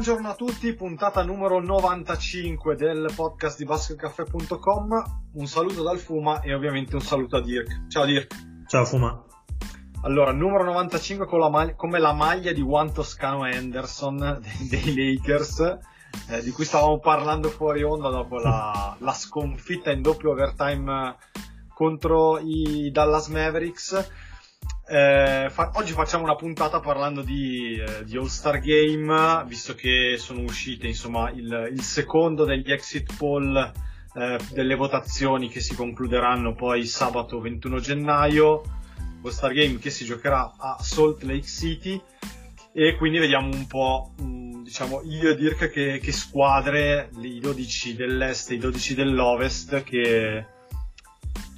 Buongiorno a tutti, puntata numero 95 del podcast di basketcaffè.com. Un saluto dal Fuma e ovviamente un saluto a Dirk. Ciao Dirk. Ciao Fuma. Allora, numero 95 con la mag- come la maglia di Juan Toscano Anderson dei, dei Lakers, eh, di cui stavamo parlando fuori onda dopo la, la sconfitta in doppio overtime contro i Dallas Mavericks. Eh, fa- oggi facciamo una puntata parlando di, eh, di All-Star Game, visto che sono uscite insomma il, il secondo degli exit poll eh, delle votazioni che si concluderanno poi sabato 21 gennaio. All-Star Game che si giocherà a Salt Lake City e quindi vediamo un po' mh, diciamo io e Dirk che, che squadre, i 12 dell'est e i 12 dell'ovest che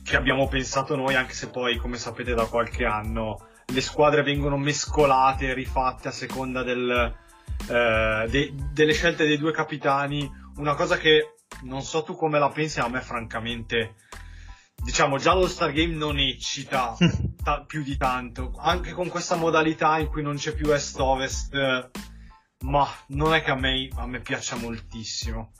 che abbiamo pensato noi, anche se poi, come sapete, da qualche anno le squadre vengono mescolate rifatte a seconda del, eh, de- delle scelte dei due capitani. Una cosa che non so tu come la pensi, a me, francamente, diciamo, già lo Star Game non eccita ta- più di tanto. Anche con questa modalità in cui non c'è più est-ovest, eh, ma non è che a me, a me piaccia moltissimo.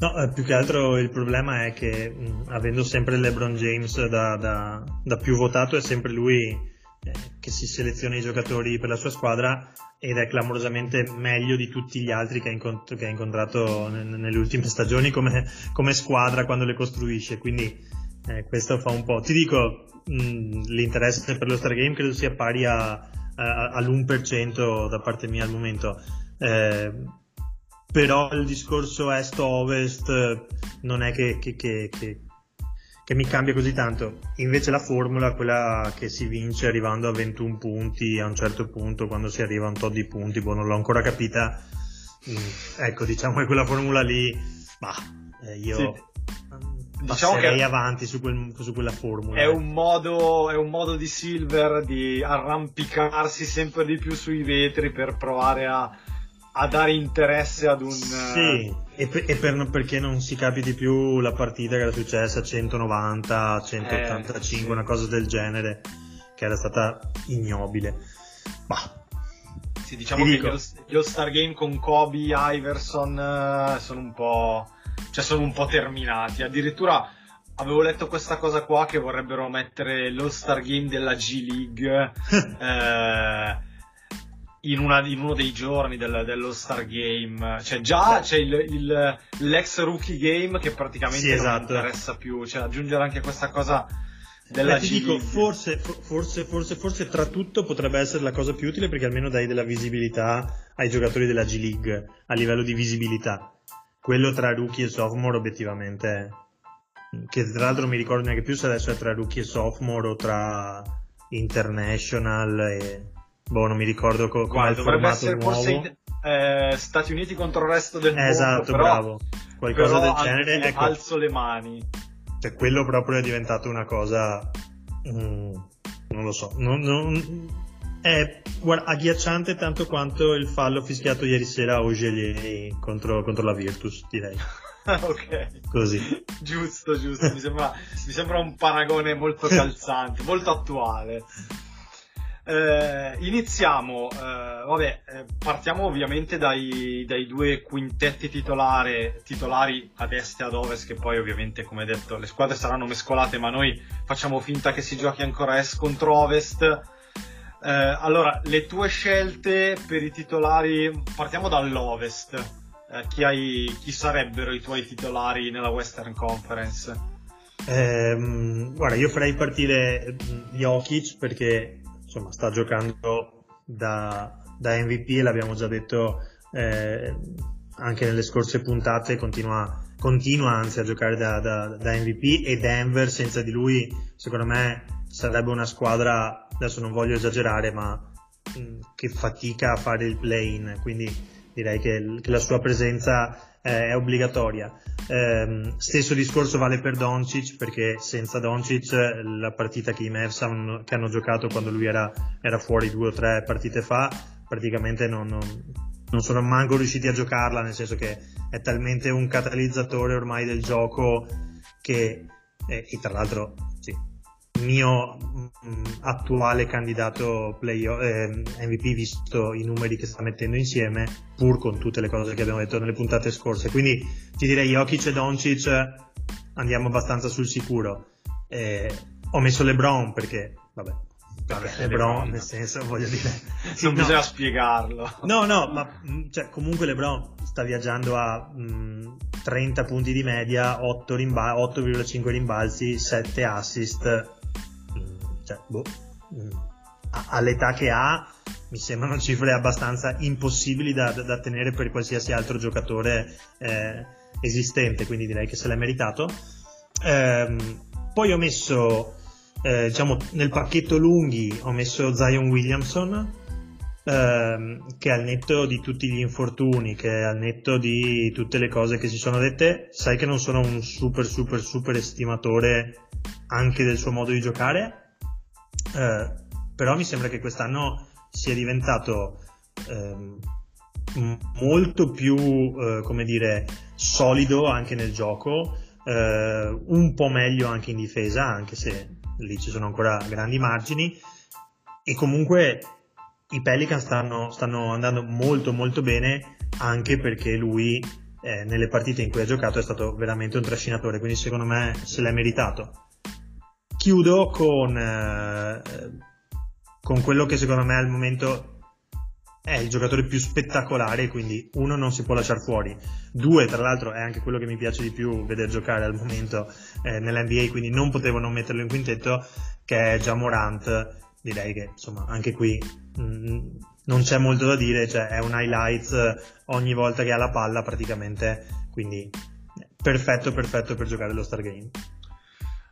No, eh, più che altro il problema è che mh, avendo sempre LeBron James da, da, da, più votato è sempre lui eh, che si seleziona i giocatori per la sua squadra ed è clamorosamente meglio di tutti gli altri che ha, incont- incontrato n- nelle ultime stagioni come, come, squadra quando le costruisce. Quindi eh, questo fa un po'. Ti dico, mh, l'interesse per lo Star Game credo sia pari a, a, all'1% da parte mia al momento. Eh, però il discorso est-ovest non è che, che, che, che, mi cambia così tanto. Invece la formula, quella che si vince arrivando a 21 punti a un certo punto, quando si arriva a un tot di punti, boh, non l'ho ancora capita. Ecco, diciamo che quella formula lì, bah, io sì. diciamo che avanti su, quel, su, quella formula. È un, modo, è un modo di Silver di arrampicarsi sempre di più sui vetri per provare a a dare interesse ad un sì e, per, e per, perché non si capiti più la partita che era successa a 190 185 eh, una cosa del genere che era stata ignobile. Ma sì, diciamo Ti che dico. gli All-Star Game con Kobe Iverson sono un po' cioè sono un po' terminati. Addirittura avevo letto questa cosa qua che vorrebbero mettere l'All-Star Game della G League eh, in, una, in, uno dei giorni del, dello Star Game. Cioè, già c'è il, il, l'ex rookie game che praticamente sì, esatto. non interessa più. Cioè, aggiungere anche questa cosa della Beh, ti dico, forse, forse, forse, forse tra tutto potrebbe essere la cosa più utile perché almeno dai della visibilità ai giocatori della G League a livello di visibilità. Quello tra rookie e sophomore obiettivamente che tra l'altro non mi ricordo neanche più se adesso è tra rookie e sophomore o tra international e boh, non mi ricordo co- come dovrebbe essere nuovo. forse eh, Stati Uniti contro il resto del mondo. Esatto, però, bravo. Qualcosa del genere. Ecco, alzo le mani. Cioè, quello proprio è diventato una cosa. Mm, non lo so. Non, non, è guarda, agghiacciante tanto quanto il fallo fischiato ieri sera a Ogelier contro, contro la Virtus, direi. ok. Così. giusto, giusto. Mi sembra, mi sembra un paragone molto calzante, molto attuale. Eh, iniziamo, eh, vabbè, eh, partiamo ovviamente dai, dai due quintetti titolare, titolari ad est e ad ovest, che poi ovviamente, come detto, le squadre saranno mescolate, ma noi facciamo finta che si giochi ancora est contro ovest. Eh, allora, le tue scelte per i titolari, partiamo dall'ovest. Eh, chi, hai, chi sarebbero i tuoi titolari nella Western Conference? Ehm, guarda, io farei partire Jokic perché insomma, sta giocando da, da MVP e l'abbiamo già detto eh, anche nelle scorse puntate, continua, continua anzi a giocare da, da, da, MVP e Denver senza di lui secondo me sarebbe una squadra, adesso non voglio esagerare, ma che fatica a fare il play-in, quindi direi che, che la sua presenza eh, è obbligatoria. Eh, stesso discorso vale per Doncic perché senza Doncic la partita che i Mavs hanno, che hanno giocato quando lui era, era, fuori due o tre partite fa praticamente non, non, non, sono manco riusciti a giocarla nel senso che è talmente un catalizzatore ormai del gioco che eh, e tra l'altro mio mh, mm, attuale candidato play, eh, MVP visto i numeri che sta mettendo insieme pur con tutte le cose che abbiamo detto nelle puntate scorse. Quindi ti direi Jokic e Doncic andiamo abbastanza sul sicuro. Eh, ho messo LeBron perché vabbè LeBron, LeBron, nel senso, voglio dire, sì, non no, bisogna spiegarlo. No, no, ma mm, cioè, comunque LeBron sta viaggiando a mh, mm, 30 punti di media, 8 rimba- 8,5 rimbalzi, 7 assist cioè, boh, mm, all'età che ha mi sembrano cifre abbastanza impossibili da, da, da tenere per qualsiasi altro giocatore eh, esistente, quindi direi che se l'è meritato. Eh, poi ho messo, eh, diciamo, nel pacchetto lunghi ho messo Zion Williamson, ehm, che al netto di tutti gli infortuni, che al netto di tutte le cose che si sono dette, sai che non sono un super super super estimatore anche del suo modo di giocare, eh, però mi sembra che quest'anno sia diventato eh, molto più, eh, come dire, solido anche nel gioco, eh, un po' meglio anche in difesa, anche se lì ci sono ancora grandi margini, e comunque i Pelican stanno, stanno andando molto molto bene anche perché lui eh, nelle partite in cui ha giocato è stato veramente un trascinatore, quindi secondo me se l'è meritato chiudo con, eh, con quello che secondo me al momento è il giocatore più spettacolare, quindi uno non si può lasciare fuori, due tra l'altro è anche quello che mi piace di più vedere giocare al momento eh, nell'NBA, quindi non potevo non metterlo in quintetto, che è già Morant, direi che insomma anche qui mh, mm, non c'è molto da dire, cioè è un highlights ogni volta che ha la palla praticamente, quindi perfetto perfetto per giocare lo Star Game.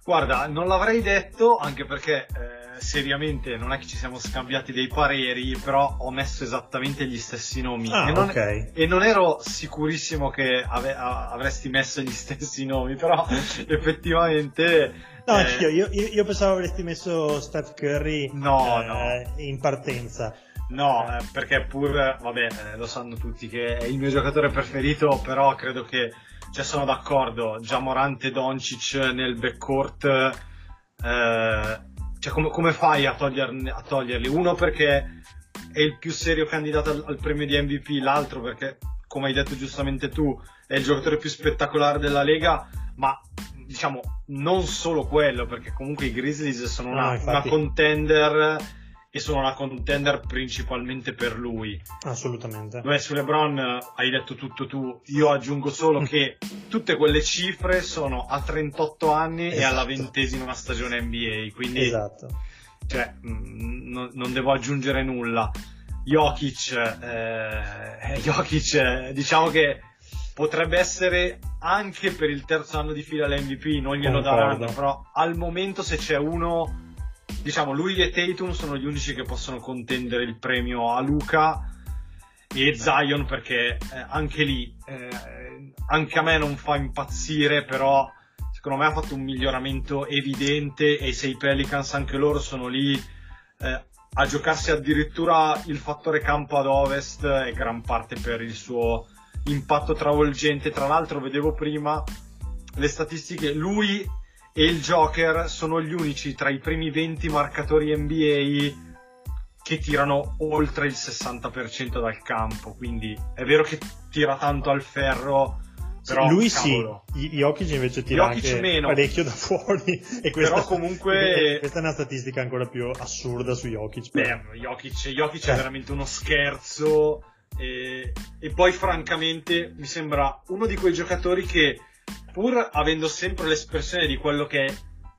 Guarda, non l'avrei detto anche perché eh, seriamente non è che ci siamo scambiati dei pareri, però ho messo esattamente gli stessi nomi ah, e, non, okay. e, non, ero sicurissimo che ave, avresti messo gli stessi nomi, però effettivamente... No, eh, io, io, io, pensavo avresti messo Steph Curry no, eh, no. in partenza. No, eh, perché pur, vabbè, eh, lo sanno tutti che è il mio giocatore preferito, però credo che cioè sono d'accordo, già Morante e Doncic nel backcourt, eh, cioè come, come fai a, toglierne, a, toglierli? Uno perché è il più serio candidato al, al, premio di MVP, l'altro perché, come hai detto giustamente tu, è il giocatore più spettacolare della Lega, ma diciamo non solo quello, perché comunque i Grizzlies sono una, no, una contender e sono una contender principalmente per lui. Assolutamente. Beh, su LeBron eh, hai detto tutto tu, io aggiungo solo che tutte quelle cifre sono a 38 anni esatto. e alla ventesima stagione NBA, quindi esatto. cioè, mh, mm, non, non devo aggiungere nulla. Jokic, eh, Jokic, diciamo che potrebbe essere anche per il terzo anno di fila l'MVP, non glielo Concordo. daranno, però al momento se c'è uno diciamo, lui e Tatum sono gli unici che possono contendere il premio a Luca e Zion perché eh, anche lì, eh, anche a me non fa impazzire, però secondo me ha fatto un miglioramento evidente e se i Pelicans anche loro sono lì eh, a giocarsi addirittura il fattore campo ad ovest è gran parte per il suo impatto travolgente. Tra l'altro vedevo prima le statistiche, lui e il Joker sono gli unici tra i primi 20 marcatori NBA che tirano oltre il 60% dal campo, quindi è vero che tira tanto al ferro, però lui cavolo. sì, Jokic invece tira Jokic anche meno. parecchio da fuori e questa, però comunque questa è una statistica ancora più assurda su Jokic. Beh, Jokic, Jokic eh. è veramente uno scherzo e, e poi francamente mi sembra uno di quei giocatori che pur avendo sempre l'espressione di quello che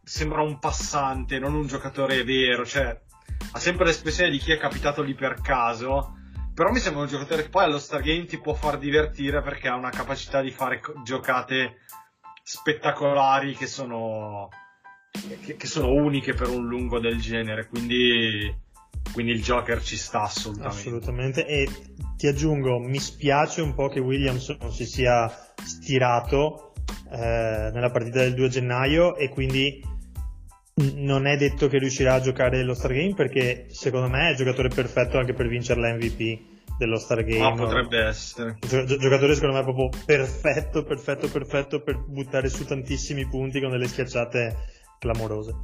sembra un passante, non un giocatore vero, cioè ha sempre l'espressione di chi è capitato lì per caso, però mi sembra un giocatore che poi allo Stargame ti può far divertire perché ha una capacità di fare giocate spettacolari che sono, che, che sono uniche per un lungo del genere, quindi quindi il Joker ci sta assolutamente. Assolutamente. E ti aggiungo, mi spiace un po' che Williams non si sia stirato eh, nella partita del 2 gennaio e quindi non è detto che riuscirà a giocare lo Star Game perché secondo me è il giocatore perfetto anche per vincere l'MVP dello Star Game. Ma potrebbe essere. Gio- giocatore secondo me proprio perfetto, perfetto, perfetto per buttare su tantissimi punti con delle schiacciate clamorose.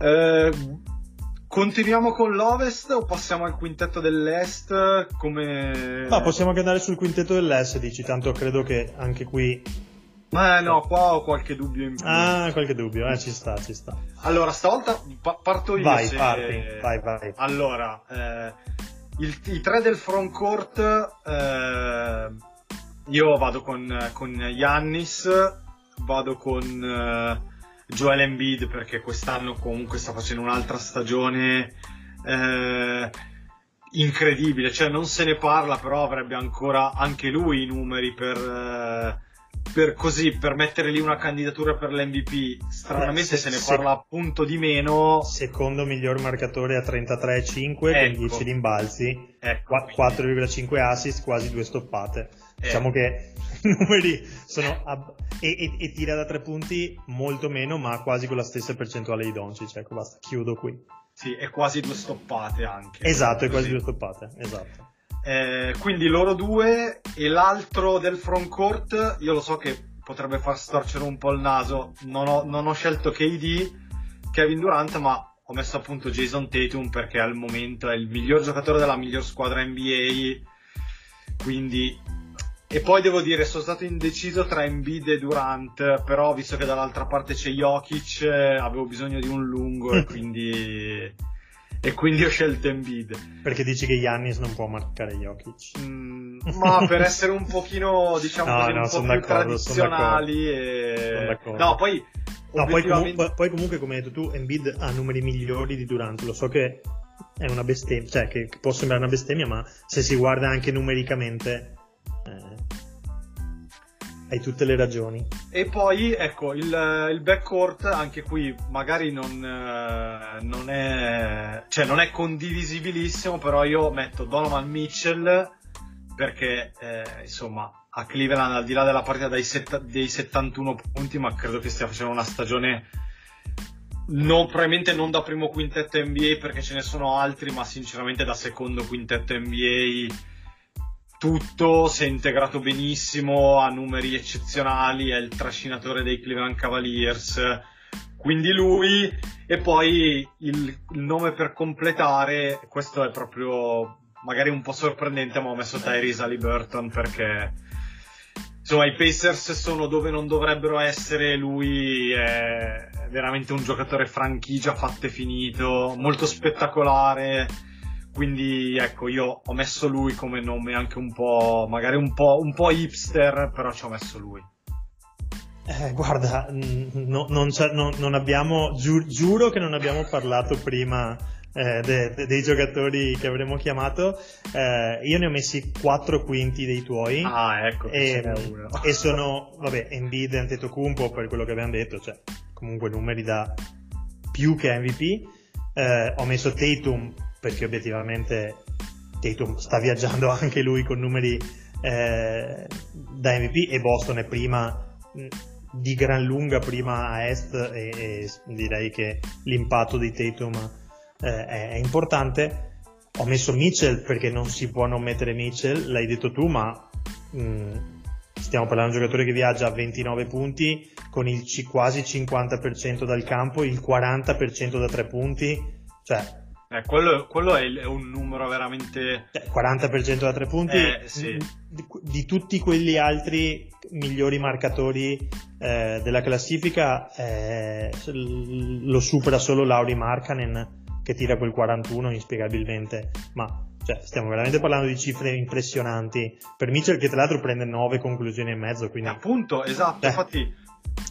Eh, continuiamo con l'Ovest o passiamo al quintetto dell'Est? Come... No, possiamo anche andare sul quintetto dell'Est, dici, tanto credo che anche qui... Eh no, qua ho qualche dubbio in più. Ah, qualche dubbio, eh, ci sta, ci sta. Allora, stavolta pa- parto io. Vai, se... parti, vai, vai. Allora, eh, il- i tre del frontcourt, eh, io vado con, con Yannis, vado con eh, Joel Embiid perché quest'anno comunque sta facendo un'altra stagione eh, incredibile, cioè non se ne parla, però avrebbe ancora anche lui i numeri per... eh, per così per mettere lì una candidatura per l'MVP stranamente se- se, ne se- parla appunto di meno Secondo miglior marcatore a 33,5 con Ecco. 10 rimbalzi, ecco qua- quindi- 4,5 assist, quasi due stoppate. Eh. Diciamo che i numeri sono... ab- e, e- e tira da tre punti molto meno, ma quasi con la stessa percentuale di Doncic. Ecco, basta, chiudo qui. sì è quasi due stoppate anche Esatto, è quasi due stoppate, esatto. Eh, quindi loro due e l'altro del frontcourt io lo so che potrebbe far storcere un po' il naso non ho, non ho scelto KD Kevin Durant ma ho messo appunto Jason Tatum perché al momento è il miglior giocatore della miglior squadra NBA quindi e poi devo dire sono stato indeciso tra Embiid e Durant però visto che dall'altra parte c'è Jokic eh, avevo bisogno di un lungo e quindi e quindi ho scelto Embiid Perché dici che Yannis non può marcare Jokic. Mm, ma per essere un pochino, diciamo No, così, no, un po' più tradizionali Sono e... d'accordo. No, poi... No, poi, obiettivamente- comu- poi comunque, come hai detto tu, Embiid ha numeri migliori di Durant. Lo so che è una bestemmia, cioè che, che può sembrare una bestemmia, ma se si guarda anche numericamente, eh, hai tutte le ragioni. E poi, ecco, il, il backcourt, anche qui magari non, eh, non è... Cioè, non è condivisibilissimo, però io metto Donovan Mitchell perché, eh, insomma, a Cleveland, al di là della partita dei, setta- dei 71 punti, ma credo che stia facendo una stagione non, probabilmente non da primo quintetto NBA perché ce ne sono altri, ma sinceramente da secondo quintetto NBA tutto, si è integrato benissimo, ha numeri eccezionali, è il trascinatore dei Cleveland Cavaliers. Quindi lui, e poi il, il nome per completare, questo è proprio magari un po' sorprendente, ma ho messo Tyrese Halliburton perché insomma i Pacers sono dove non dovrebbero essere, lui è veramente un giocatore franchigia fatto e finito, molto spettacolare. Quindi ecco, io ho messo lui come nome anche un po', magari un po', un po' hipster, però ci ho messo lui. Eh, guarda, no- non, c'è- non- non abbiamo, giu- giuro che non abbiamo parlato prima eh, de- de- dei giocatori che avremmo chiamato. Eh, io ne ho messi 4 quinti dei tuoi. Ah, ecco, e, e sono, vabbè, Embiid e Antetokounmpo per quello che abbiamo detto, cioè comunque numeri da più che MVP. Eh, ho messo Tatum perché obiettivamente Tatum sta viaggiando anche lui con numeri eh, da MVP e Boston è prima mh, di gran lunga prima a est e, e direi che l'impatto di Tatum eh, è, importante. Ho messo Mitchell perché non si può non mettere Mitchell, l'hai detto tu, ma mh, stiamo parlando di un giocatore che viaggia a 29 punti con il ci- quasi 50% dal campo, il 40% da 3 punti, cioè Eh, quello, quello è, il- è un numero veramente... cioè, 40% da 3 punti Eh, sì. di, di tutti quelli altri migliori marcatori eh, della classifica eh, lo supera solo Lauri Markkanen che tira quel 41 inspiegabilmente ma cioè, stiamo veramente parlando di cifre impressionanti per Mitchell che tra l'altro prende 9 conclusioni e mezzo quindi Appunto, esatto, Eh. infatti...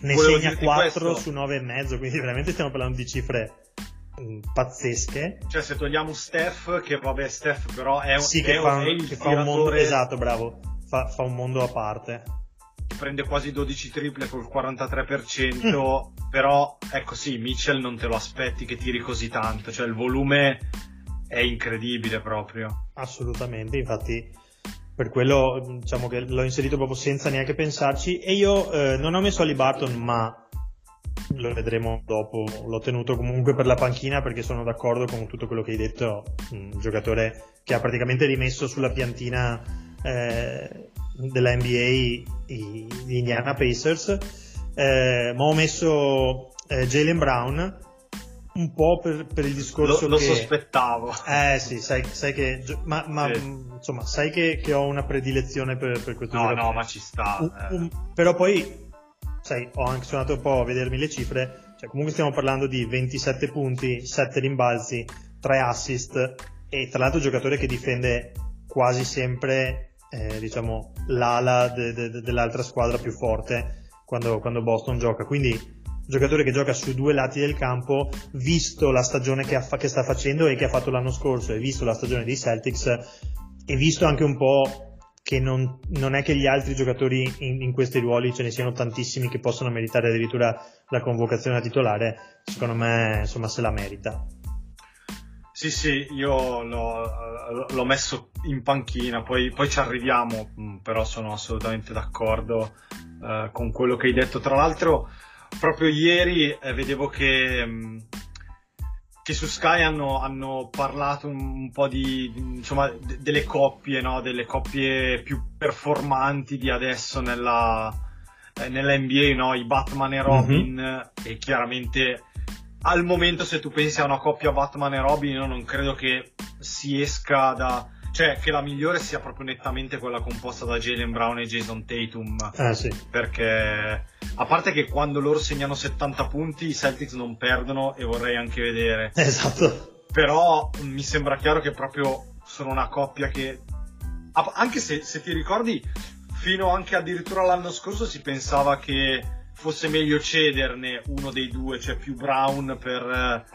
ne segna dirti 4 questo. su 9 e mezzo quindi veramente stiamo parlando di cifre pazzesche Cioè, se togliamo Steph, che vabbè, Steph però è, un- sì è, che, fa, è il che fa un mondo esatto bravo fa, fa un mondo a parte prende quasi 12 triple col 43%, mm. però ecco sì, Mitchell non te lo aspetti che tiri così tanto, cioè il volume è incredibile proprio. Assolutamente, infatti per quello diciamo che l'ho inserito proprio senza neanche pensarci e io eh, non ho messo Ali Barton ma lo vedremo dopo. L'ho tenuto comunque per la panchina perché sono d'accordo con tutto quello che hai detto. Un giocatore che ha praticamente rimesso sulla piantina eh, della NBA gli Indiana Pacers. Eh, ma ho messo eh, Jalen Brown un po' per, per il discorso lo, lo che... sospettavo eh sì sai, sai che ma, ma sì. insomma sai che, che, ho una predilezione per, per questo no giocatore. no ma ci sta un, eh. un, però poi sai, ho anche suonato un po' a vedermi le cifre, cioè comunque stiamo parlando di 27 punti, 7 rimbalzi, 3 assist e tra l'altro giocatore che difende quasi sempre eh, diciamo l'ala de, de, de, dell'altra squadra più forte quando, quando Boston gioca, quindi giocatore che gioca su due lati del campo, visto la stagione che, ha, che, sta facendo e che ha fatto l'anno scorso, e visto la stagione dei Celtics, e visto anche un po' che non, non, è che gli altri giocatori in, in, questi ruoli ce ne siano tantissimi che possono meritare addirittura la convocazione a titolare, secondo me insomma se la merita. Sì, sì, io l'ho, l'ho messo in panchina, poi, poi, ci arriviamo, mm, però sono assolutamente d'accordo eh, con quello che hai detto. Tra l'altro, proprio ieri eh, vedevo che... Mh, mm, che su Sky hanno, hanno parlato un, un, po' di, insomma, d- delle coppie, no? delle coppie più performanti di adesso nella, eh, nella NBA, no? i Batman e Robin, mm-hmm. e chiaramente al momento se tu pensi a una coppia Batman e Robin, io non credo che si esca da, cioè che la migliore sia proprio nettamente quella composta da Jalen Brown e Jason Tatum. Ah, sì. Perché a parte che quando loro segnano 70 punti i Celtics non perdono e vorrei anche vedere. Esatto. Però mi sembra chiaro che proprio sono una coppia che anche se, se ti ricordi fino anche addirittura l'anno scorso si pensava che fosse meglio cederne uno dei due, cioè più Brown per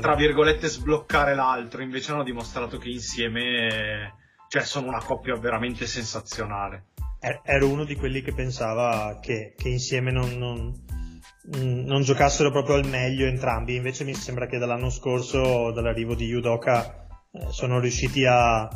tra virgolette sbloccare l'altro, invece hanno dimostrato che insieme cioè sono una coppia veramente sensazionale. Ero uno di quelli che pensava che, che insieme non, non, non, giocassero proprio al meglio entrambi, invece mi sembra che dall'anno scorso, dall'arrivo di Yudoka, eh, sono riusciti a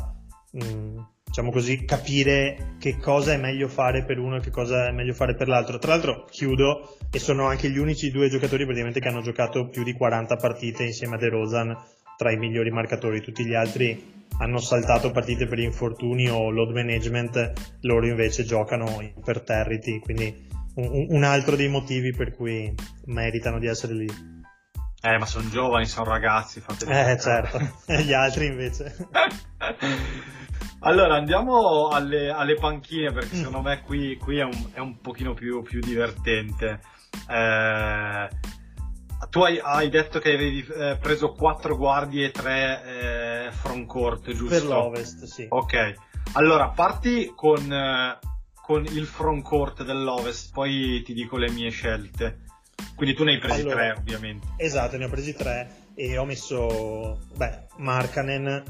mh, mm, diciamo così, capire che cosa è meglio fare per uno e che cosa è meglio fare per l'altro. Tra l'altro chiudo e sono anche gli unici due giocatori praticamente che hanno giocato più di 40 partite insieme a De Rosan tra i migliori marcatori, tutti gli altri hanno saltato partite per infortuni o load management, loro invece giocano imperterriti, quindi un, un altro dei motivi per cui meritano di essere lì. Eh, ma sono giovani, sono ragazzi, fateli Eh, certo, gli altri invece. Allora andiamo alle, alle panchine perché mm. secondo me qui, qui è, un, è, un, pochino più, più divertente. Eh, tu hai, hai, detto che avevi eh, preso 4 guardie e 3 eh, frontcourt, giusto? Per l'Ovest, sì. Ok, allora parti con, eh, con il frontcourt dell'Ovest, poi ti dico le mie scelte. Quindi tu ne hai presi 3 allora, ovviamente. Esatto, ne ho presi 3 e ho messo, beh, Markanen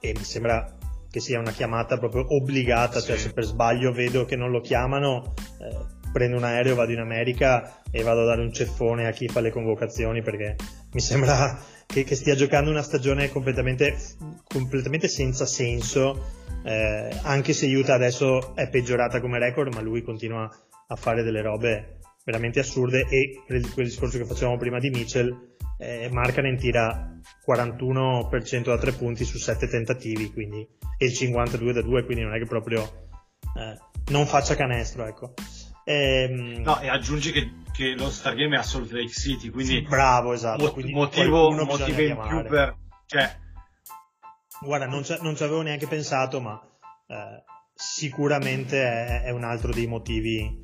e mi sembra che sia una chiamata proprio obbligata, cioè, sì. cioè se per sbaglio vedo che non lo chiamano, eh, prendo un aereo, vado in America e vado a dare un ceffone a chi fa le convocazioni perché mi sembra che, che stia giocando una stagione completamente, completamente senza senso, eh, anche se Utah adesso è peggiorata come record, ma lui continua a fare delle robe veramente assurde e per quel discorso che facevamo prima di Mitchell, eh, Markanen tira 41% da 3 punti su 7 tentativi, quindi e il 52 da 2, quindi non è che proprio eh, non faccia canestro, ecco. Ehm... No, e aggiungi che, che, lo Stargame è a Salt Lake City, quindi... Bravo, esatto. Mo- motivo, motivo in più per... Cioè... Guarda, non ci, non ci avevo neanche pensato, ma eh, sicuramente è, è, un altro dei motivi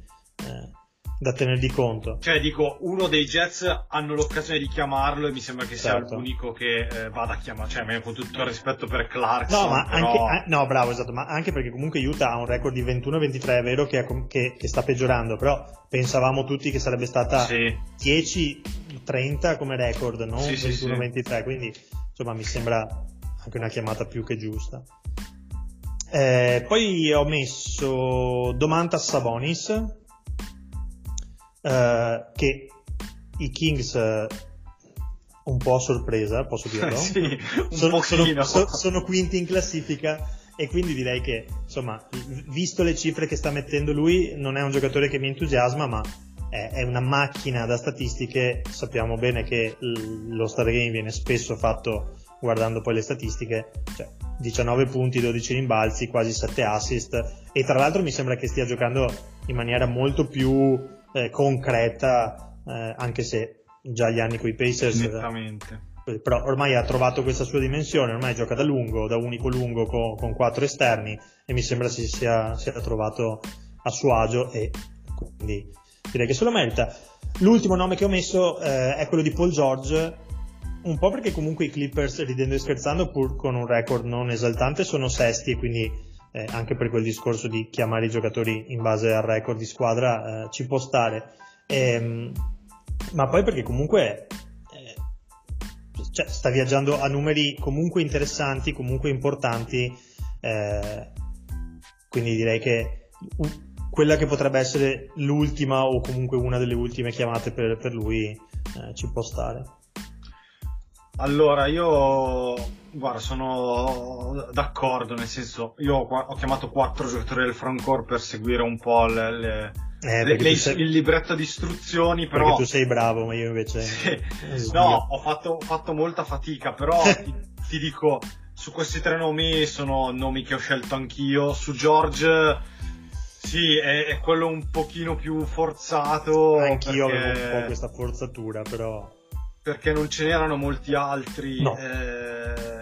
da tenere di conto. Cioè, dico, uno dei Jets hanno l'occasione di chiamarlo e mi sembra che certo. sia l'unico che eh, vada a chiamare. Cioè, con tutto il rispetto per Clarkson. No, ma però... anche, a, no, bravo, esatto, ma anche perché comunque Utah ha un record di 21-23, è vero che, che, che, sta peggiorando, però pensavamo tutti che sarebbe stata sì. 10-30 come record, non sì, 21-23, sì, quindi insomma mi sembra anche una chiamata più che giusta. Eh, poi ho messo Domantas Sabonis eh, che i Kings eh, un po' a sorpresa, posso dirlo? sì, un sono, pochino. sono, sono quinti in classifica e quindi direi che, insomma, visto le cifre che sta mettendo lui, non è un giocatore che mi entusiasma, ma è, una macchina da statistiche. Sappiamo bene che lo Star Game viene spesso fatto guardando poi le statistiche, cioè 19 punti, 12 rimbalzi, quasi 7 assist e tra l'altro mi sembra che stia giocando in maniera molto più eh, concreta, eh, anche se già gli anni con i Pacers Nettamente. eh, però ormai ha trovato questa sua dimensione, ormai gioca da lungo, da unico lungo con, con quattro esterni e mi sembra si sia, sia trovato a suo agio e quindi direi che se lo merita. L'ultimo nome che ho messo eh, è quello di Paul George, un po' perché comunque i Clippers, ridendo e scherzando, pur con un record non esaltante, sono sesti e quindi eh, anche per quel discorso di chiamare i giocatori in base al record di squadra eh, ci può stare. Ehm, ma poi perché comunque eh, cioè, sta viaggiando a numeri comunque interessanti, comunque importanti, eh, quindi direi che quella che potrebbe essere l'ultima o comunque una delle ultime chiamate per, per lui eh, ci può stare. Allora, io guarda, sono d'accordo, nel senso, io ho, chiamato quattro giocatori del frontcourt per seguire un po' le, le- Eh, le- perché, sei, il libretto di istruzioni, perché però tu sei bravo, ma io invece... Sì. No, ho fatto, ho fatto molta fatica, però ti, ti dico, su questi tre nomi sono nomi che ho scelto anch'io. Su George, sì, è, è quello un pochino più forzato. Anch'io perché, avevo un po' questa forzatura, però... perché non ce n'erano molti altri. No. eh,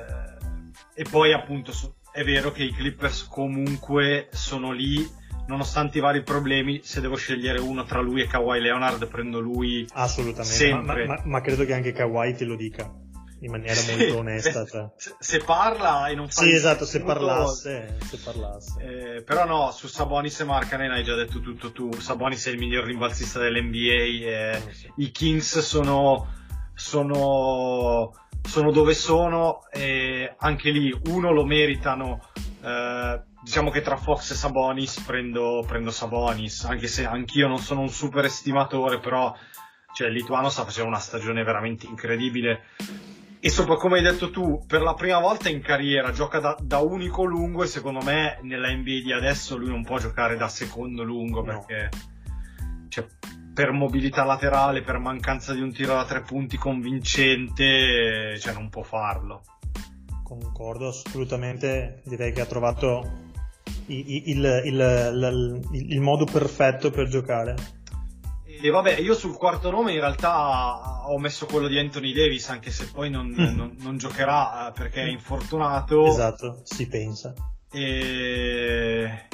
e poi, appunto, è vero che i Clippers comunque sono lì. Nonostante i vari problemi, se devo scegliere uno tra lui e Kawhi Leonard, prendo lui Assolutamente, ma, Sempre. ma- ma- credo che anche Kawhi te lo dica in maniera molto onesta. se- Cioè. se, se parla e non fa Sì, esatto, se parlasse, se parlasse. Eh, però no, su Sabonis e Markkanen hai già detto tutto tu. Sabonis è il miglior rimbalzista dell'NBA. Eh, sì. I Kings sono, sono, sono dove sono e anche lì uno lo meritano. eh, diciamo che tra Fox e Sabonis prendo, prendo Sabonis, anche se anch'io non sono un super estimatore, però cioè, il lituano sta facendo una stagione veramente incredibile. E sopra, come hai detto tu, per la prima volta in carriera gioca da, da unico lungo e secondo me nella NBA di adesso lui non può giocare da secondo lungo No. perché per mobilità laterale, per mancanza di un tiro da tre punti convincente, cioè non può farlo. Concordo assolutamente, direi che ha trovato il, il- il- il modo perfetto per giocare. E vabbè, io sul quarto nome in realtà ho messo quello di Anthony Davis, anche se poi non, Mm. non- non giocherà eh, perché è infortunato. Esatto, si pensa. E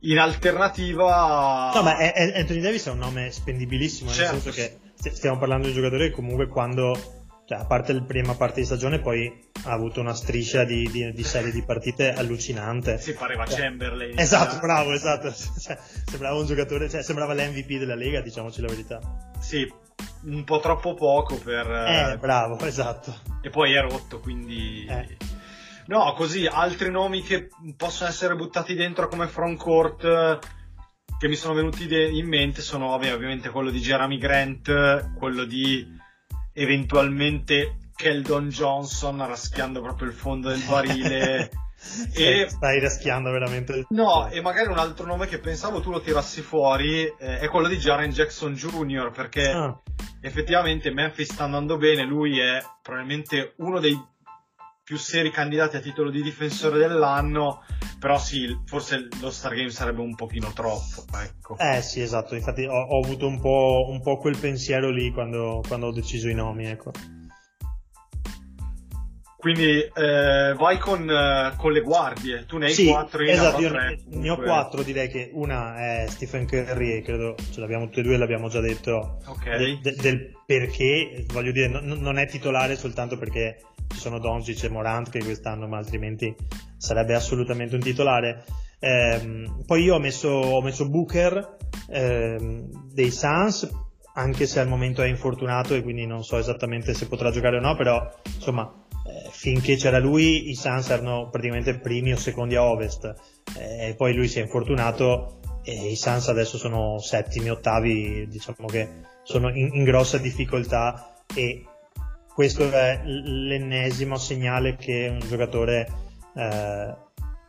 in alternativa No, ma è- è- Anthony Davis è un nome spendibilissimo, Certo. nel senso che st- stiamo parlando di un giocatore che comunque quando, cioè, a parte la prima parte di stagione, poi ha avuto una striscia di, di- di serie di partite allucinante. si pareva Chamberlain. Esatto, bravo, esatto. Cioè, sembrava un giocatore, cioè, sembrava l'MVP della Lega, diciamoci la verità. Sì, un po' troppo poco per... Eh, bravo, esatto. e poi è rotto, quindi... Eh. No, così, altri nomi che possono essere buttati dentro come frontcourt eh, che mi sono venuti de- in mente sono, vabbè, ovviamente quello di Jeremy Grant, quello di eventualmente Keldon Johnson raschiando proprio il fondo del barile. Stai, E- stai raschiando veramente il No, e magari un altro nome che pensavo tu lo tirassi fuori eh, è quello di Jaren Jackson Jr. perché Ah, effettivamente Memphis sta andando bene, lui è probabilmente uno dei più seri candidati a titolo di difensore dell'anno, però sì, forse lo Star Game sarebbe un pochino troppo, ecco. Eh sì, esatto, infatti ho, ho avuto un po', un po' quel pensiero lì quando, quando ho deciso i nomi, ecco. Quindi eh, vai con, eh, con le guardie, tu ne hai Sì, quattro io esatto, ne ho tre. ne ho quattro, direi che una è Stephen Curry e credo ce l'abbiamo tutti e due, l'abbiamo già detto, Ok. de- de- del perché, voglio dire, no- non è titolare soltanto perché ci sono Doncic e Morant che quest'anno, ma altrimenti sarebbe assolutamente un titolare. Ehm, poi io ho messo, ho messo Booker ehm, dei Suns, anche se al momento è infortunato e quindi non so esattamente se potrà giocare o no, però insomma eh, finché c'era lui i Suns erano praticamente primi o secondi a ovest eh, e poi lui si è infortunato e i Suns adesso sono settimi, ottavi, diciamo che sono in, in grossa difficoltà e questo è l'ennesimo segnale che un giocatore eh,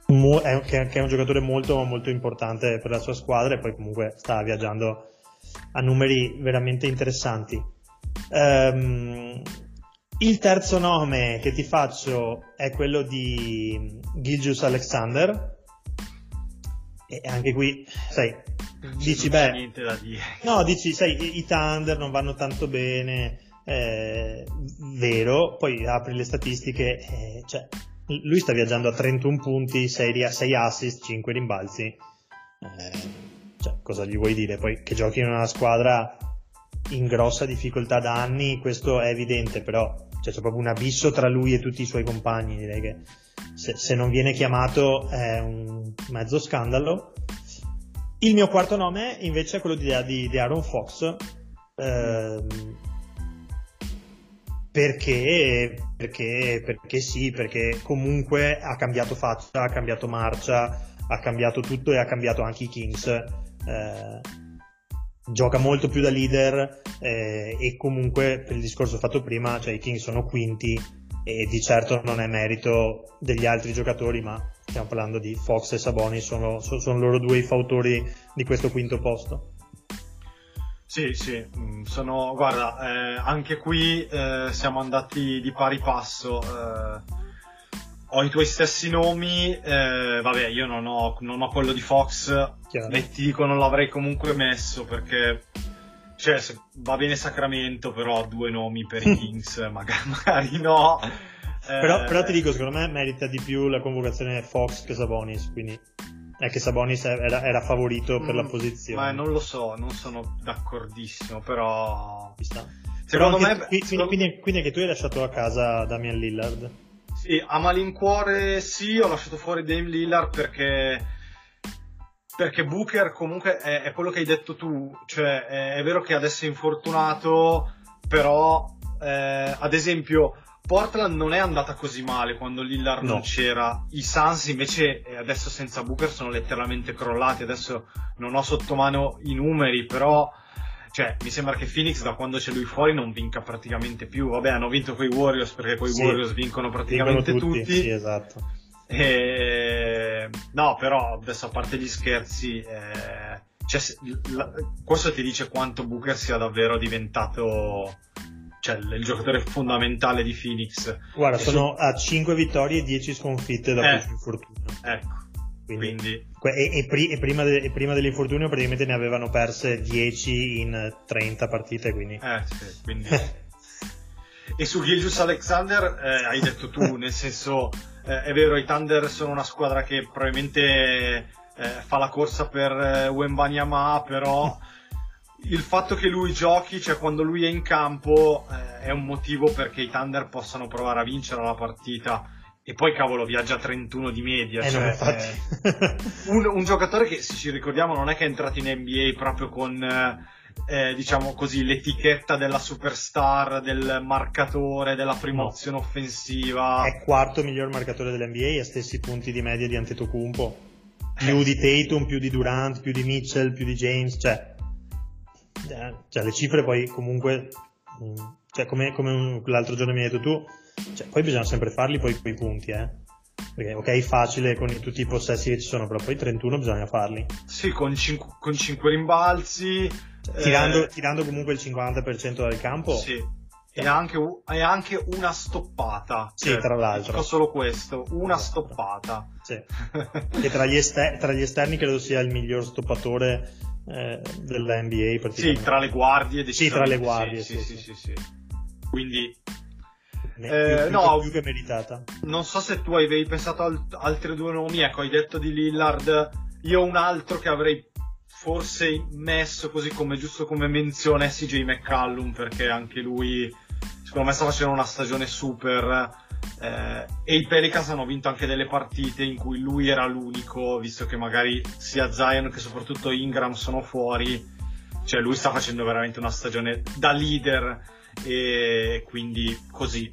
mo- è, che, è un giocatore molto molto importante per la sua squadra e poi comunque sta viaggiando a numeri veramente interessanti. Um, il terzo nome che ti faccio è quello di Gilgius Alexander. E anche qui, sai, non dici beh, niente da dire. No, dici, sai, i Thunder non vanno tanto bene, eh, vero, poi apri le statistiche, eh, cioè, lui sta viaggiando a 31 punti, 6, 6 assist, 5 rimbalzi. Eh, cioè, cosa gli vuoi dire? Poi che giochi in una squadra in grossa difficoltà da anni, questo è evidente, però cioè, c'è proprio un abisso tra lui e tutti i suoi compagni. Direi che se, se non viene chiamato è un mezzo scandalo. Il mio quarto nome invece è quello di, di, di Aaron Fox. Ehm, perché, perché, perché sì, perché comunque ha cambiato faccia, ha cambiato marcia, ha cambiato tutto e ha cambiato anche i Kings. Eh, gioca molto più da leader eh, e comunque per il discorso fatto prima, cioè i Kings sono quinti e di certo non è merito degli altri giocatori, ma stiamo parlando di Fox e Saboni, sono, sono loro due i fautori di questo quinto posto. Sì, sì, mm, sono, guarda, eh, anche qui eh, siamo andati di pari passo. Eh, ho i tuoi stessi nomi, eh, vabbè, io non ho, non ho, quello di Fox, Chiaro. e ti dico non l'avrei comunque messo perché cioè, va bene Sacramento, però due nomi per i Kings, magari, magari no. Però, però, ti dico, secondo me merita di più la convocazione Fox che Sabonis, quindi è che Sabonis era, era favorito per la Mm, posizione. Ma non lo so, non sono d'accordissimo, però... Secondo Però me... anche- quindi, secondo- quindi, quindi anche tu hai lasciato a casa Damian Lillard. Sì, a malincuore sì, ho lasciato fuori Dame Lillard perché... Perché Booker comunque è, è quello che hai detto tu, cioè è, è vero che adesso è infortunato, però eh, ad esempio Portland non è andata così male quando Lillard No. non c'era, i Suns invece eh, adesso senza Booker sono letteralmente crollati, adesso non ho sotto mano i numeri, però cioè, mi sembra che Phoenix da quando c'è lui fuori non vinca praticamente più. Vabbè, hanno vinto quei Warriors perché quei Sì. Warriors vincono praticamente Dicono tutti. Sì, esatto. E... No, però adesso a parte gli scherzi, eh, cioè, la- questo ti dice quanto Booker sia davvero diventato cioè, il, giocatore fondamentale di Phoenix. Guarda, E sono a 5 vittorie e 10 sconfitte da Eh. questo infortunio. Ecco, Quindi, quindi e, e pri- e prima de- e prima dell'infortunio praticamente ne avevano perse 10 in 30 partite, quindi... Eh, sì, quindi... e su Gilgius Alexander eh, hai detto tu, nel senso, eh, è vero, i Thunder sono una squadra che probabilmente eh, fa la corsa per eh, Wembanyama, però il fatto che lui giochi, cioè quando lui è in campo, eh, è un motivo perché i Thunder possano provare a vincere la partita. E poi cavolo viaggia a 31 di media. Eh, cioè, eh, un, un giocatore che, se ci ricordiamo, non è che è entrato in NBA proprio con, eh, eh, diciamo così, l'etichetta della superstar, del marcatore, della prima No. opzione offensiva. è quarto miglior marcatore dell'NBA a stessi punti di media di Antetokounmpo più di Tatum, più di Durant, più di Mitchell, più di James cioè, eh, cioè le cifre poi comunque mm, cioè come, come l'altro giorno mi hai detto tu cioè, poi bisogna sempre farli poi quei punti eh perché ok facile con tutti i possessi che ci sono però poi 31 bisogna farli Sì, con 5 con cinque rimbalzi. tirando, eh, tirando comunque il 50% dal campo Sì. E anche, u- e anche una stoppata. Sì, Cioè, tra l'altro. Dico solo questo, una Esatto. stoppata. Sì. che tra gli, ester- tra gli esterni credo sia il miglior stoppatore eh, della NBA sì, tra le guardie. Sì, tra le guardie, Sì, sì, sì, sì. Quindi, Eh, più, no. che, più che meritata. non so se tu avevi pensato a altri due nomi. Ecco, hai detto di Lillard. Io un altro che avrei forse messo così come giusto come menzione è CJ McCallum, perché anche lui, secondo me, sta facendo una stagione super. Eh, e i Pelicans hanno vinto anche delle partite in cui lui era l'unico, visto che magari sia Zion che soprattutto Ingram sono fuori. Cioè, lui sta facendo veramente una stagione da leader. E quindi così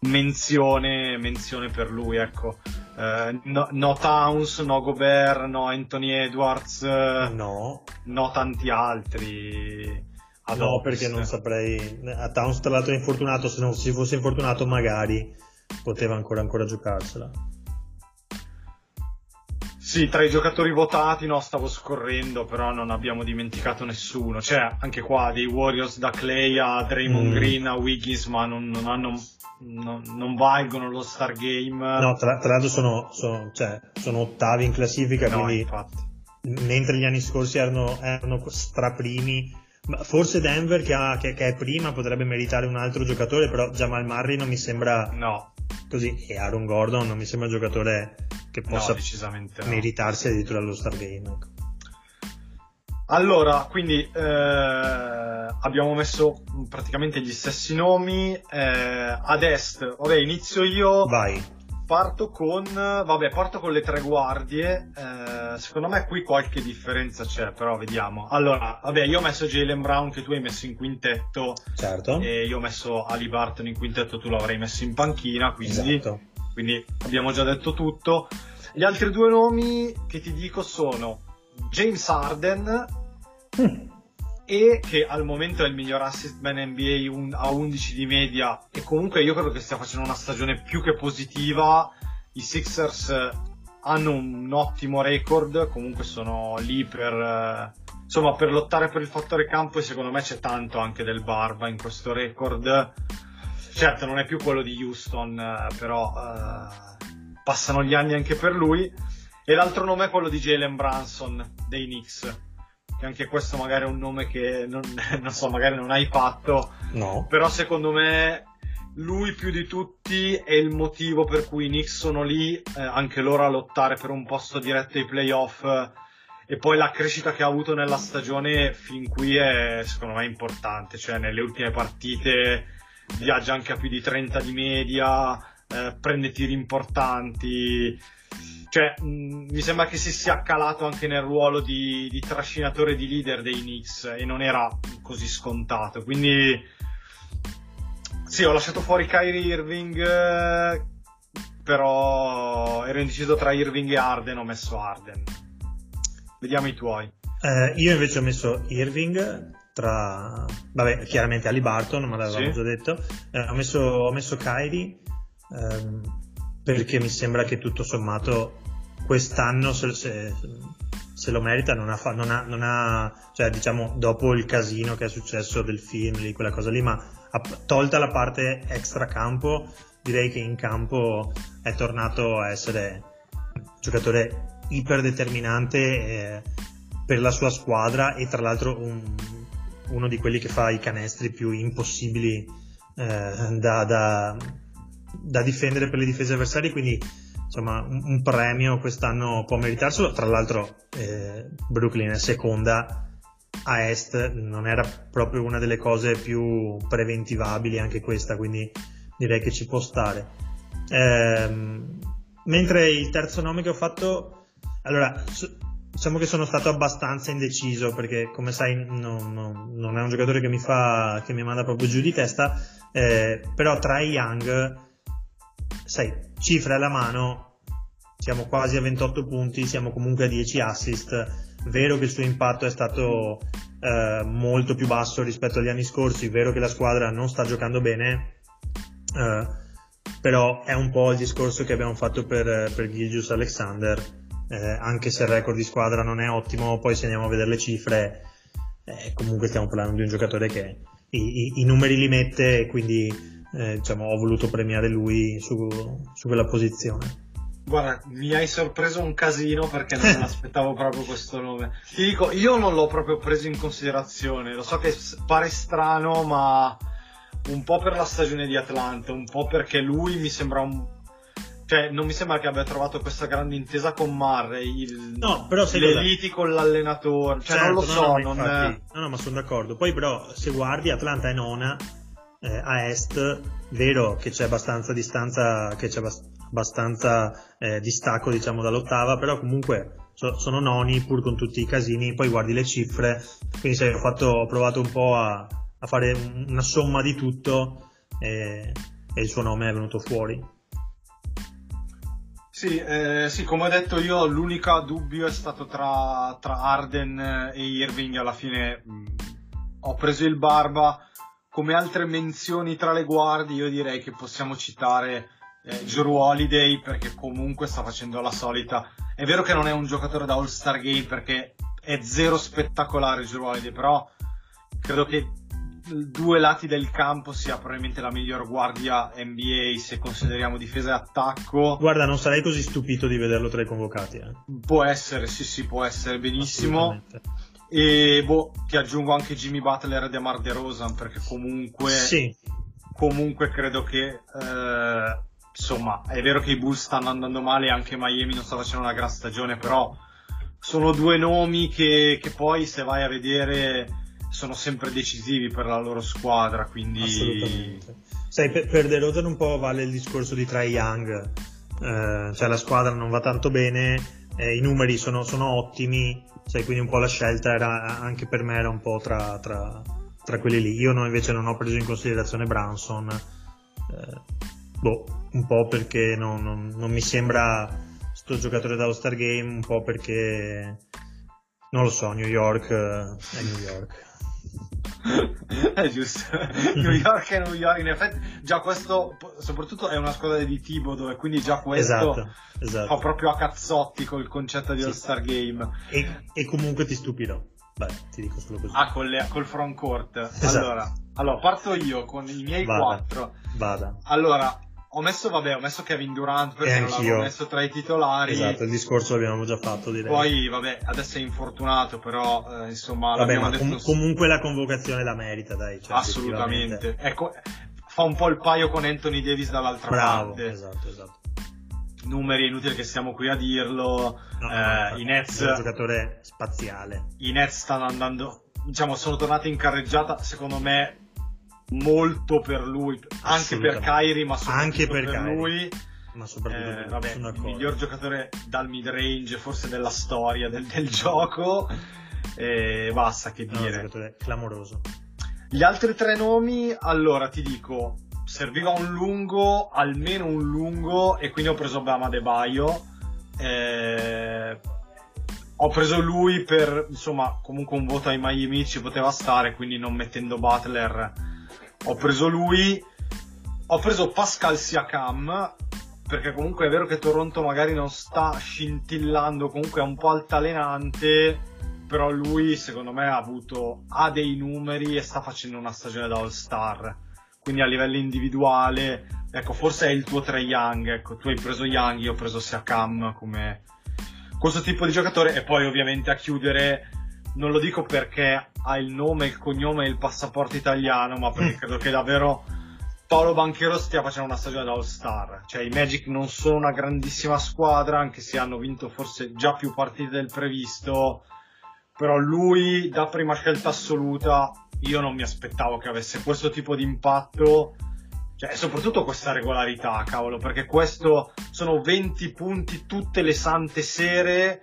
menzione, menzione per lui, ecco. Eh, no, no Towns, no Gobert, no Anthony Edwards, No, no tanti altri. ad no, ovest. perché non saprei. A Towns, tra l'altro, è infortunato. Se non si fosse infortunato, magari poteva ancora, ancora giocarsela. Sì, tra i giocatori votati, no, stavo scorrendo, però non abbiamo dimenticato nessuno. Cioè, anche qua, dei Warriors da Clay a Draymond Mm. Green a Wiggins, ma non, non hanno, non, non valgono lo Star Game. No, tra, tra l'altro, sono, sono, cioè, sono ottavi in classifica. No, quindi, infatti. mentre gli anni scorsi erano, erano straprimi. Forse Denver, che, ha- che- che è prima, potrebbe meritare un altro giocatore, però Jamal Murray non mi sembra No, così. E Aaron Gordon non mi sembra un giocatore che no, possa no. meritarsi addirittura allo Star Game. ecco. Allora, quindi eh, abbiamo messo praticamente gli stessi nomi. eh, ad est, vabbè, inizio io. Vai. Parto con, vabbè, parto con le tre guardie. eh, secondo me qui qualche differenza c'è, però vediamo. Allora, vabbè, io ho messo Jalen Brown che tu hai messo in quintetto Certo. e io ho messo Ali Barton in quintetto, tu l'avrei messo in panchina, quindi, Esatto. quindi abbiamo già detto tutto. Gli altri due nomi che ti dico sono James Harden Mm. E che al momento è il miglior assist man NBA un- a 11 di media. E comunque io credo che stia facendo una stagione più che positiva. I Sixers eh, hanno un ottimo record comunque sono lì per eh, insomma per lottare per il fattore campo e secondo me c'è tanto anche del barba in questo record. Certo non è più quello di Houston eh, però eh, passano gli anni anche per lui. E l'altro nome è quello di Jalen Branson dei Knicks che anche questo magari è un nome che non, non so, magari non hai fatto, No. però secondo me lui più di tutti è il motivo per cui i Knicks sono lì, eh, anche loro a lottare per un posto diretto ai playoff eh, e poi la crescita che ha avuto nella stagione fin qui è secondo me importante, cioè nelle ultime partite viaggia anche a più di 30 di media, eh, prende tiri importanti, cioè, mh, mi sembra che si sia calato anche nel ruolo di, di trascinatore di leader dei Knicks e non era così scontato. Quindi, sì, ho lasciato fuori Kyrie Irving, eh, però ero indeciso tra Irving e Arden, ho messo Arden. Vediamo i tuoi. Eh, io invece ho messo Irving tra, vabbè, chiaramente Ali Barton, ma l'avevamo Sì. già detto. Eh, ho, messo, ho messo Kyrie ehm, perché mi sembra che tutto sommato quest'anno se, se- se lo merita, non ha, non ha- non ha- cioè diciamo dopo il casino che è successo del film, lì, quella cosa lì, ma tolta la parte extra campo, direi che in campo è tornato a essere un giocatore iperdeterminante eh, per la sua squadra e tra l'altro un- uno di quelli che fa i canestri più impossibili eh, da, da- da difendere per le difese avversarie, quindi insomma un, un premio quest'anno può meritarselo. Tra l'altro eh, Brooklyn è seconda a est, non era proprio una delle cose più preventivabili anche questa, quindi direi che ci può stare. Ehm, mentre il terzo nome che ho fatto, allora, diciamo che sono stato abbastanza indeciso perché, come sai, non, non- non è un giocatore che mi fa, che mi manda proprio giù di testa. eh, però tra Young, sai, cifre alla mano, siamo quasi a 28 punti, siamo comunque a 10 assist. Vero che il suo impatto è stato eh, molto più basso rispetto agli anni scorsi, vero che la squadra non sta giocando bene, eh, però è un po' il discorso che abbiamo fatto per, per Gilgius Alexander, eh, anche se il record di squadra non è ottimo, poi se andiamo a vedere le cifre, eh, comunque stiamo parlando di un giocatore che i, i- i numeri li mette e quindi eh, diciamo, ho voluto premiare lui su, su quella posizione. Guarda, mi hai sorpreso un casino perché non me l'aspettavo proprio questo nome. Ti dico, io non l'ho proprio preso in considerazione. Lo so che pare strano, ma un po' per la stagione di Atlanta, un po' perché lui mi sembra un. Cioè, non mi sembra che abbia trovato questa grande intesa con Murray. Il... No, però sai le cosa? liti con l'allenatore. Cioè, non lo Certo, so, no, no, non. infatti- no, no, ma sono d'accordo. Poi però se guardi Atlanta è nona eh, a est, vero che c'è abbastanza distanza, che c'è abbas- abbastanza eh, distacco diciamo dall'ottava, però comunque so- sono noni pur con tutti i casini, poi guardi le cifre, quindi sai, ho, fatto, ho provato un po' a, a fare un- una somma di tutto e, e il suo nome è venuto fuori. Sì, eh, sì, come ho detto io, l'unico dubbio è stato tra, tra Arden e Irving. Alla fine mh, ho preso il Barba. Come altre menzioni tra le guardie, io direi che possiamo citare eh, Drew Holiday perché comunque sta facendo la solita. È vero che non è un giocatore da All-Star Game perché è zero spettacolare Drew Holiday, però credo che due lati del campo sia probabilmente la miglior guardia NBA se consideriamo difesa e attacco. Guarda, non sarei così stupito di vederlo tra i convocati. Eh. Può essere, sì, sì, può essere benissimo. E boh, ti aggiungo anche Jimmy Butler e DeMar DeRozan perché comunque, sì. comunque credo che eh, insomma è vero che i Bulls stanno andando male e anche Miami non sta facendo una gran stagione, però sono due nomi che, che poi se vai a vedere sono sempre decisivi per la loro squadra, quindi... Assolutamente. Sai, per, per De Rosen un po' vale il discorso di Trae Young, eh, cioè la squadra non va tanto bene, eh, i numeri sono, sono, ottimi, sai, quindi un po' la scelta era, anche per me era un po' tra, tra, tra quelli lì. Io no, invece non ho preso in considerazione Branson, eh, boh, un po' perché non, non, non mi sembra sto giocatore da All-Star Game, un po' perché non lo so, New York eh, è New York. è giusto. New York è New York, in effetti già questo, soprattutto è una squadra di Thibodeau e quindi già questo esatto, esatto. fa proprio a cazzotti col concetto di Sì. All-Star Game. E, e comunque ti stupirò. Beh, ti dico solo così. Ah, le- col front court. Esatto. Allora, allora, parto io con i miei Vada. quattro. Vada. Allora, ho messo, vabbè, ho messo Kevin Durant perché non l'avevo messo tra i titolari. Esatto, il discorso l'abbiamo già fatto, direi. Poi, vabbè, adesso è infortunato, però, eh, insomma, Vabbè, ma com- comunque la convocazione la merita, dai. Cioè, assolutamente. Ecco, fa un po' il paio con Anthony Davis dall'altra Bravo, parte. esatto, esatto. Numeri inutili che stiamo qui a dirlo. No, Eh, no, I È un Nets, giocatore spaziale. i Nets stanno andando, diciamo, sono tornati in carreggiata, secondo me, molto per lui, anche per. Kyrie, ma soprattutto Anche per Kyrie. lui. Ma soprattutto Eh, per- vabbè, sono il miglior giocatore dal mid range, forse della storia del, del gioco. E basta che dire. giocatore clamoroso. Gli altri tre nomi, allora ti dico, serviva un lungo, almeno un lungo, e quindi ho preso Bama De Baio. Eh, ho preso lui per, insomma, comunque un voto ai Miami ci poteva stare, quindi non mettendo Butler. Ho preso lui. Ho preso Pascal Siakam, perché comunque è vero che Toronto magari non sta scintillando, comunque è un po' altalenante, però lui secondo me ha avuto, ha dei numeri e sta facendo una stagione da All Star. Quindi a livello individuale, ecco, forse è il tuo Trey Young, ecco, tu hai preso Young, io ho preso Siakam come questo tipo di giocatore e poi ovviamente a chiudere non lo dico perché ha il nome, il cognome e il passaporto italiano, ma perché credo che davvero Paolo Banchero stia facendo una stagione da All Star. Cioè, i Magic non sono una grandissima squadra, anche se hanno vinto forse già più partite del previsto. Però lui, da prima scelta assoluta, io non mi aspettavo che avesse questo tipo di impatto. Cioè, e soprattutto questa regolarità, cavolo, perché questo sono 20 punti tutte le sante sere,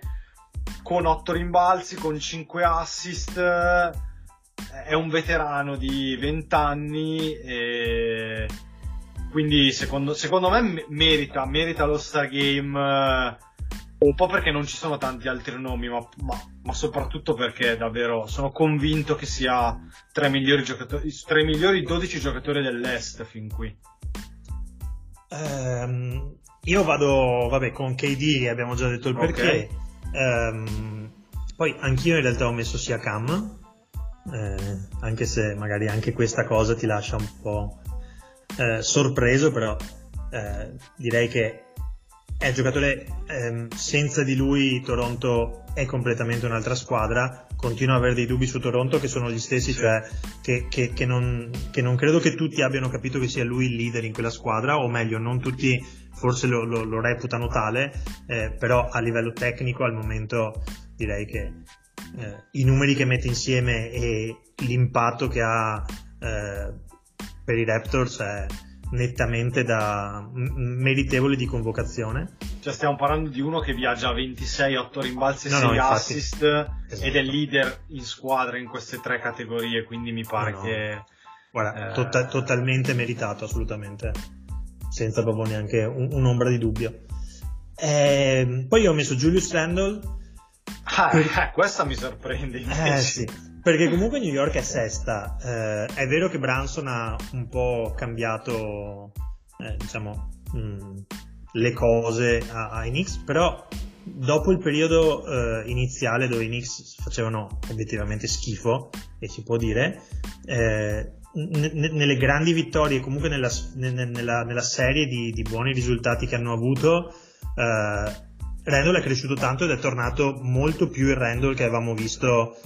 con 8 rimbalzi, con 5 assist è un veterano di 20 anni e quindi secondo, secondo me me- merita, merita lo Star Game eh, un po' perché non ci sono tanti altri nomi ma, ma- ma soprattutto perché davvero sono convinto che sia tra i migliori giocatori tra i migliori 12 giocatori dell'Est fin qui Ehm, io vado, vabbè, con KD abbiamo già detto il Ok. perché. Ehm, poi anch'io in realtà ho messo sia Cam, eh, anche se magari anche questa cosa ti lascia un po' eh, sorpreso, però eh, direi che è giocatore ehm, senza di lui Toronto è completamente un'altra squadra. Continuo ad avere dei dubbi su Toronto che sono gli stessi, Sì. cioè che, che- che non, che non credo che tutti abbiano capito che sia lui il leader in quella squadra, o meglio, non tutti forse lo, lo- lo reputano tale, eh, però a livello tecnico al momento direi che eh, i numeri che mette insieme e l'impatto che ha eh, per i Raptors è nettamente da m- meritevole di convocazione. cioè stiamo parlando di uno che viaggia a 26 8 rimbalzi e No, 6 no, assist Esatto. ed è leader in squadra in queste tre categorie quindi mi pare No, che Guarda, Eh. tota- totalmente meritato, assolutamente, senza proprio neanche un- un'ombra di dubbio. Eh, poi ho messo Julius Randle. Ah, per... eh, questa mi sorprende invece. Eh sì, perché comunque New York è sesta. Eh, è vero che Branson ha un po' cambiato, eh, diciamo, mh, mm, le cose ai Knicks, però dopo il periodo eh, iniziale dove i Knicks facevano obiettivamente schifo, e si può dire, eh, n- nelle grandi vittorie, comunque nella, n- nella, nella serie di, di, buoni risultati che hanno avuto, eh, Randall è cresciuto tanto ed è tornato molto più il Randall che avevamo visto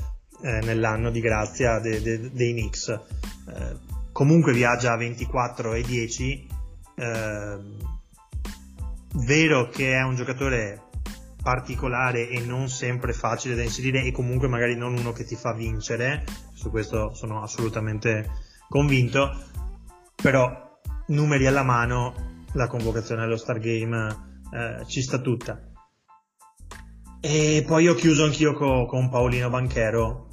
eh, nell'anno di grazia de- de- dei Knicks. Eh, comunque viaggia a 24 e 10. Eh, vero che è un giocatore particolare e non sempre facile da inserire e comunque magari non uno che ti fa vincere, su questo sono assolutamente convinto, però numeri alla mano la convocazione allo Star Game eh, ci sta tutta. E poi ho chiuso anch'io co- con Paolino Banchero,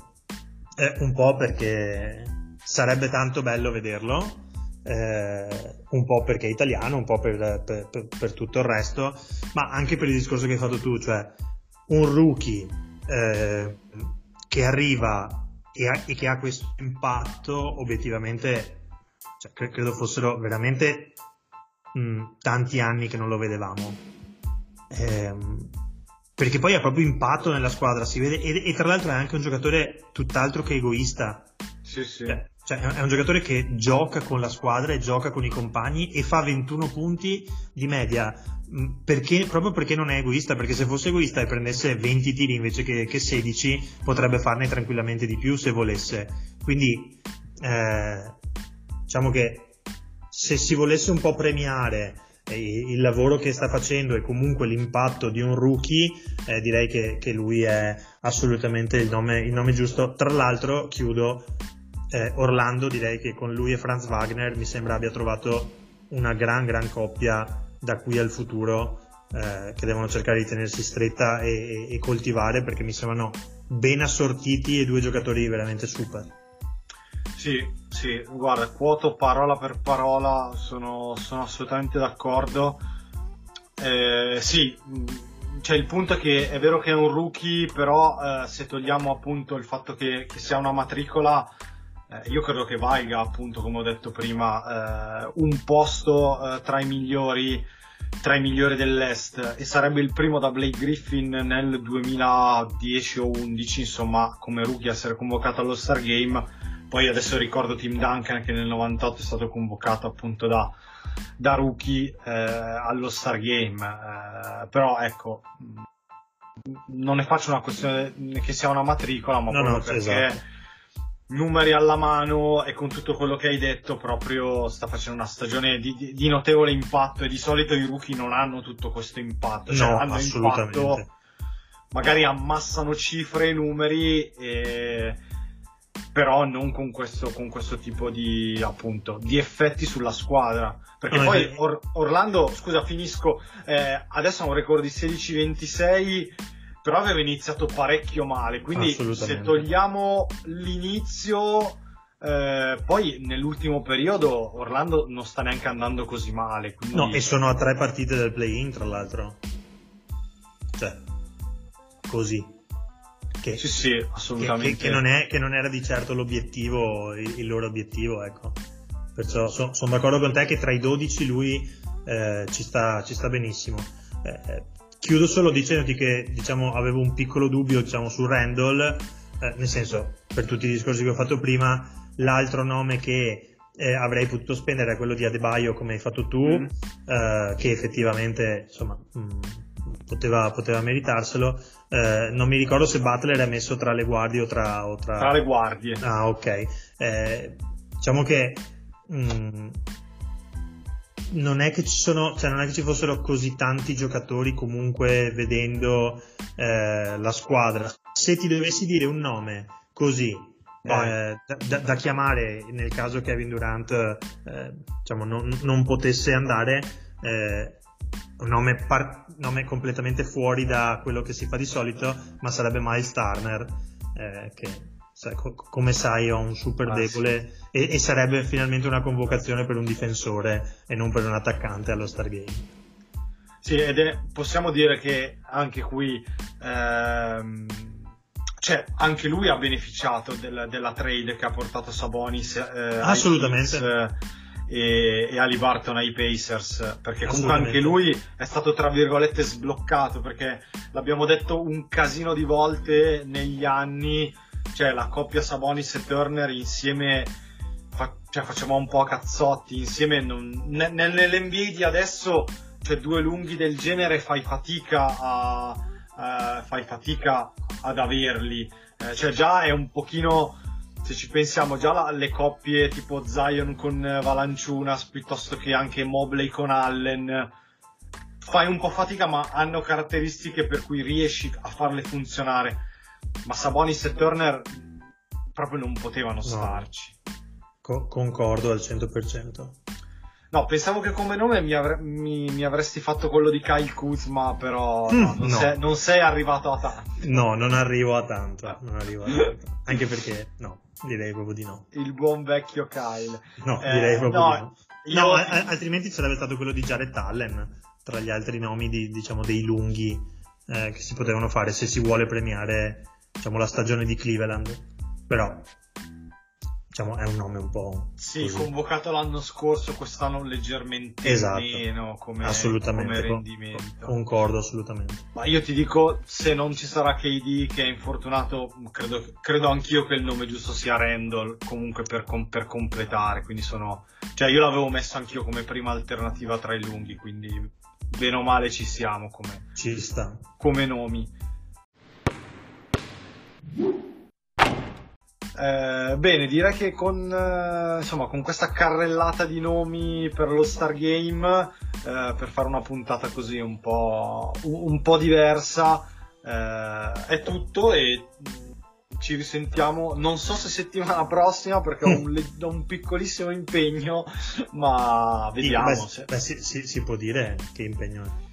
eh, un po' perché sarebbe tanto bello vederlo, eh, un po' perché è italiano, un po' per, per, per, per, tutto il resto, ma anche per il discorso che hai fatto tu, cioè un rookie eh, che arriva e, ha, e, che ha questo impatto, obiettivamente, cioè, cre- credo fossero veramente mh, tanti anni che non lo vedevamo. Eh, perché poi ha proprio impatto nella squadra, si vede, e, e, tra l'altro è anche un giocatore tutt'altro che egoista. Sì, sì. Cioè, cioè, è un giocatore che gioca con la squadra e gioca con i compagni e fa 21 punti di media. Mm, perché, proprio perché non è egoista, perché se fosse egoista e prendesse 20 tiri invece che, che 16, potrebbe farne tranquillamente di più se volesse. Quindi, eh, diciamo che se si volesse un po' premiare il lavoro che sta facendo e comunque l'impatto di un rookie, eh, direi che, che, lui è assolutamente il nome, il nome giusto. Tra l'altro, chiudo eh, Orlando direi che con lui e Franz Wagner mi sembra abbia trovato una gran gran coppia da qui al futuro eh, che devono cercare di tenersi stretta e, e, e, coltivare perché mi sembrano ben assortiti e due giocatori veramente super. Sì, sì, guarda, quoto parola per parola, sono, sono assolutamente d'accordo. Eh, sì, cioè il punto è che è vero che è un rookie, però eh, se togliamo appunto il fatto che, che sia una matricola, eh, io credo che valga appunto come ho detto prima eh, un posto eh, tra i migliori tra i migliori dell'Est e sarebbe il primo da Blake Griffin nel 2010 o 11 insomma come rookie a essere convocato allo Star Game. Poi adesso ricordo Tim Duncan che nel 98 è stato convocato appunto da, da rookie eh, allo Star Game. Eh, però ecco non ne faccio una questione che sia una matricola ma no, proprio no, perché esatto numeri alla mano e con tutto quello che hai detto proprio sta facendo una stagione di, di, notevole impatto e di solito i rookie non hanno tutto questo impatto cioè no, hanno assolutamente. impatto magari ammassano cifre e numeri e... però non con questo, con questo tipo di appunto di effetti sulla squadra perché no, poi Or- Orlando scusa finisco eh, adesso ha un record di 16-26 però aveva iniziato parecchio male, quindi se togliamo l'inizio, eh, poi nell'ultimo periodo Orlando non sta neanche andando così male. Quindi... No, e sono a tre partite del play-in, tra l'altro. Cioè, così. Che, sì, sì, assolutamente. Che, che, non è, che, non era di certo l'obiettivo, il, il loro obiettivo, ecco. Perciò so, sono d'accordo con te che tra i 12 lui eh, ci, sta, ci, sta, benissimo. Eh, Chiudo solo dicendoti che diciamo, avevo un piccolo dubbio diciamo, su Randall, eh, nel senso, per tutti i discorsi che ho fatto prima, l'altro nome che eh, avrei potuto spendere è quello di Adebayo, come hai fatto tu, mm. eh, che effettivamente insomma, mh, mm, poteva, poteva, meritarselo. Eh, non mi ricordo se Butler è messo tra le guardie o tra. O tra... tra le guardie. Ah, ok. Eh, diciamo che. Mh, mm, non è che ci sono, cioè non è che ci fossero così tanti giocatori comunque vedendo eh, la squadra. Se ti dovessi dire un nome così eh, da, da, chiamare nel caso Kevin Durant eh, diciamo, non, non, potesse andare, eh, un nome, par- nome, completamente fuori da quello che si fa di solito, ma sarebbe Miles Turner, eh, che come sai ho un super ah, debole sì. e, e, sarebbe finalmente una convocazione per un difensore e non per un attaccante allo Stargame. Sì, ed è, possiamo dire che anche qui, ehm, cioè, anche lui ha beneficiato del- della trade che ha portato Sabonis eh, Assolutamente. Eh, e, e Ali Barton ai Pacers, perché comunque anche lui è stato tra virgolette sbloccato, perché l'abbiamo detto un casino di volte negli anni, cioè la coppia Sabonis e Turner insieme fa- cioè, facciamo un po' a cazzotti insieme non- ne- nel- nell'NBA di adesso cioè due lunghi del genere fai fatica a eh, fai fatica ad averli. Eh, cioè già è un pochino se ci pensiamo già la- le coppie tipo Zion con Valanciunas piuttosto che anche Mobley con Allen fai un po' fatica ma hanno caratteristiche per cui riesci a farle funzionare ma Sabonis e Turner proprio non potevano starci Co- concordo al 100%. No, pensavo che come nome mi, avre- mi- mi avresti fatto quello di Kyle Kuzma, però no, Mm, non, no. Sei, non sei arrivato a tanto. No, non arrivo a tanto. Non arrivo a tanto. Anche perché, no, direi proprio di no. Il buon vecchio Kyle. No, Eh, direi proprio no, di no. io- No, a- altrimenti sarebbe stato quello di Jared Allen tra gli altri nomi di, diciamo, dei lunghi eh, che si potevano fare se si vuole premiare diciamo, la stagione di Cleveland. Però, diciamo, è un nome un po'. Sì, così. convocato l'anno scorso, quest'anno leggermente Esatto. meno come, assolutamente. come rendimento. concordo assolutamente. Ma io ti dico, se non ci sarà KD che è infortunato, credo, credo anch'io che il nome giusto sia Randall, comunque per, com- per completare, quindi sono... Cioè io l'avevo messo anch'io come prima alternativa tra i lunghi, quindi bene o male ci siamo come, Ci sta. come nomi. Eh, bene, direi che con, eh, insomma, con questa carrellata di nomi per lo Star Game, eh, per fare una puntata così un po', un, po' diversa, eh, è tutto e ci risentiamo, non so se settimana prossima perché ho un, ho un piccolissimo impegno, ma vediamo. Beh, se- beh, si, si- si può dire che impegno è.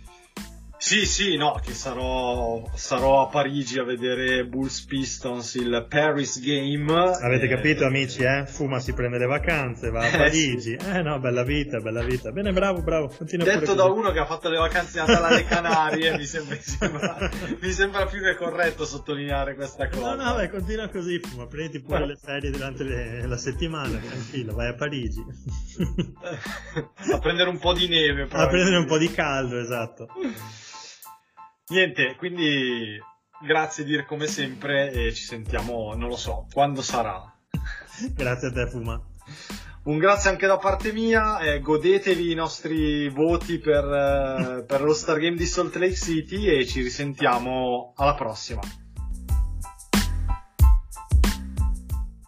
Sì, sì, no, che sarò, sarò a Parigi a vedere Bulls Pistons, il Paris Game. Avete Eh, capito amici, eh? Fuma si prende le vacanze, va a Eh, Parigi. Eh no, bella vita, bella vita. Bene, bravo, bravo. Continua Detto da uno che ha fatto le vacanze Natale alle Canarie, mi, sembra, mi sembra- mi sembra più che corretto sottolineare questa cosa. No, no, beh, continua così, Fuma. Prendi pure le ferie durante le- la settimana, tranquillo, vai a Parigi. a prendere un po' di neve. a prendere un po' di caldo, esatto. Niente, quindi grazie Dir come sempre e ci sentiamo, non lo so, quando sarà. Grazie a te, Fuma. Un grazie anche da parte mia, eh, godetevi i nostri voti per, eh, per lo Star Game di Salt Lake City e ci risentiamo alla prossima.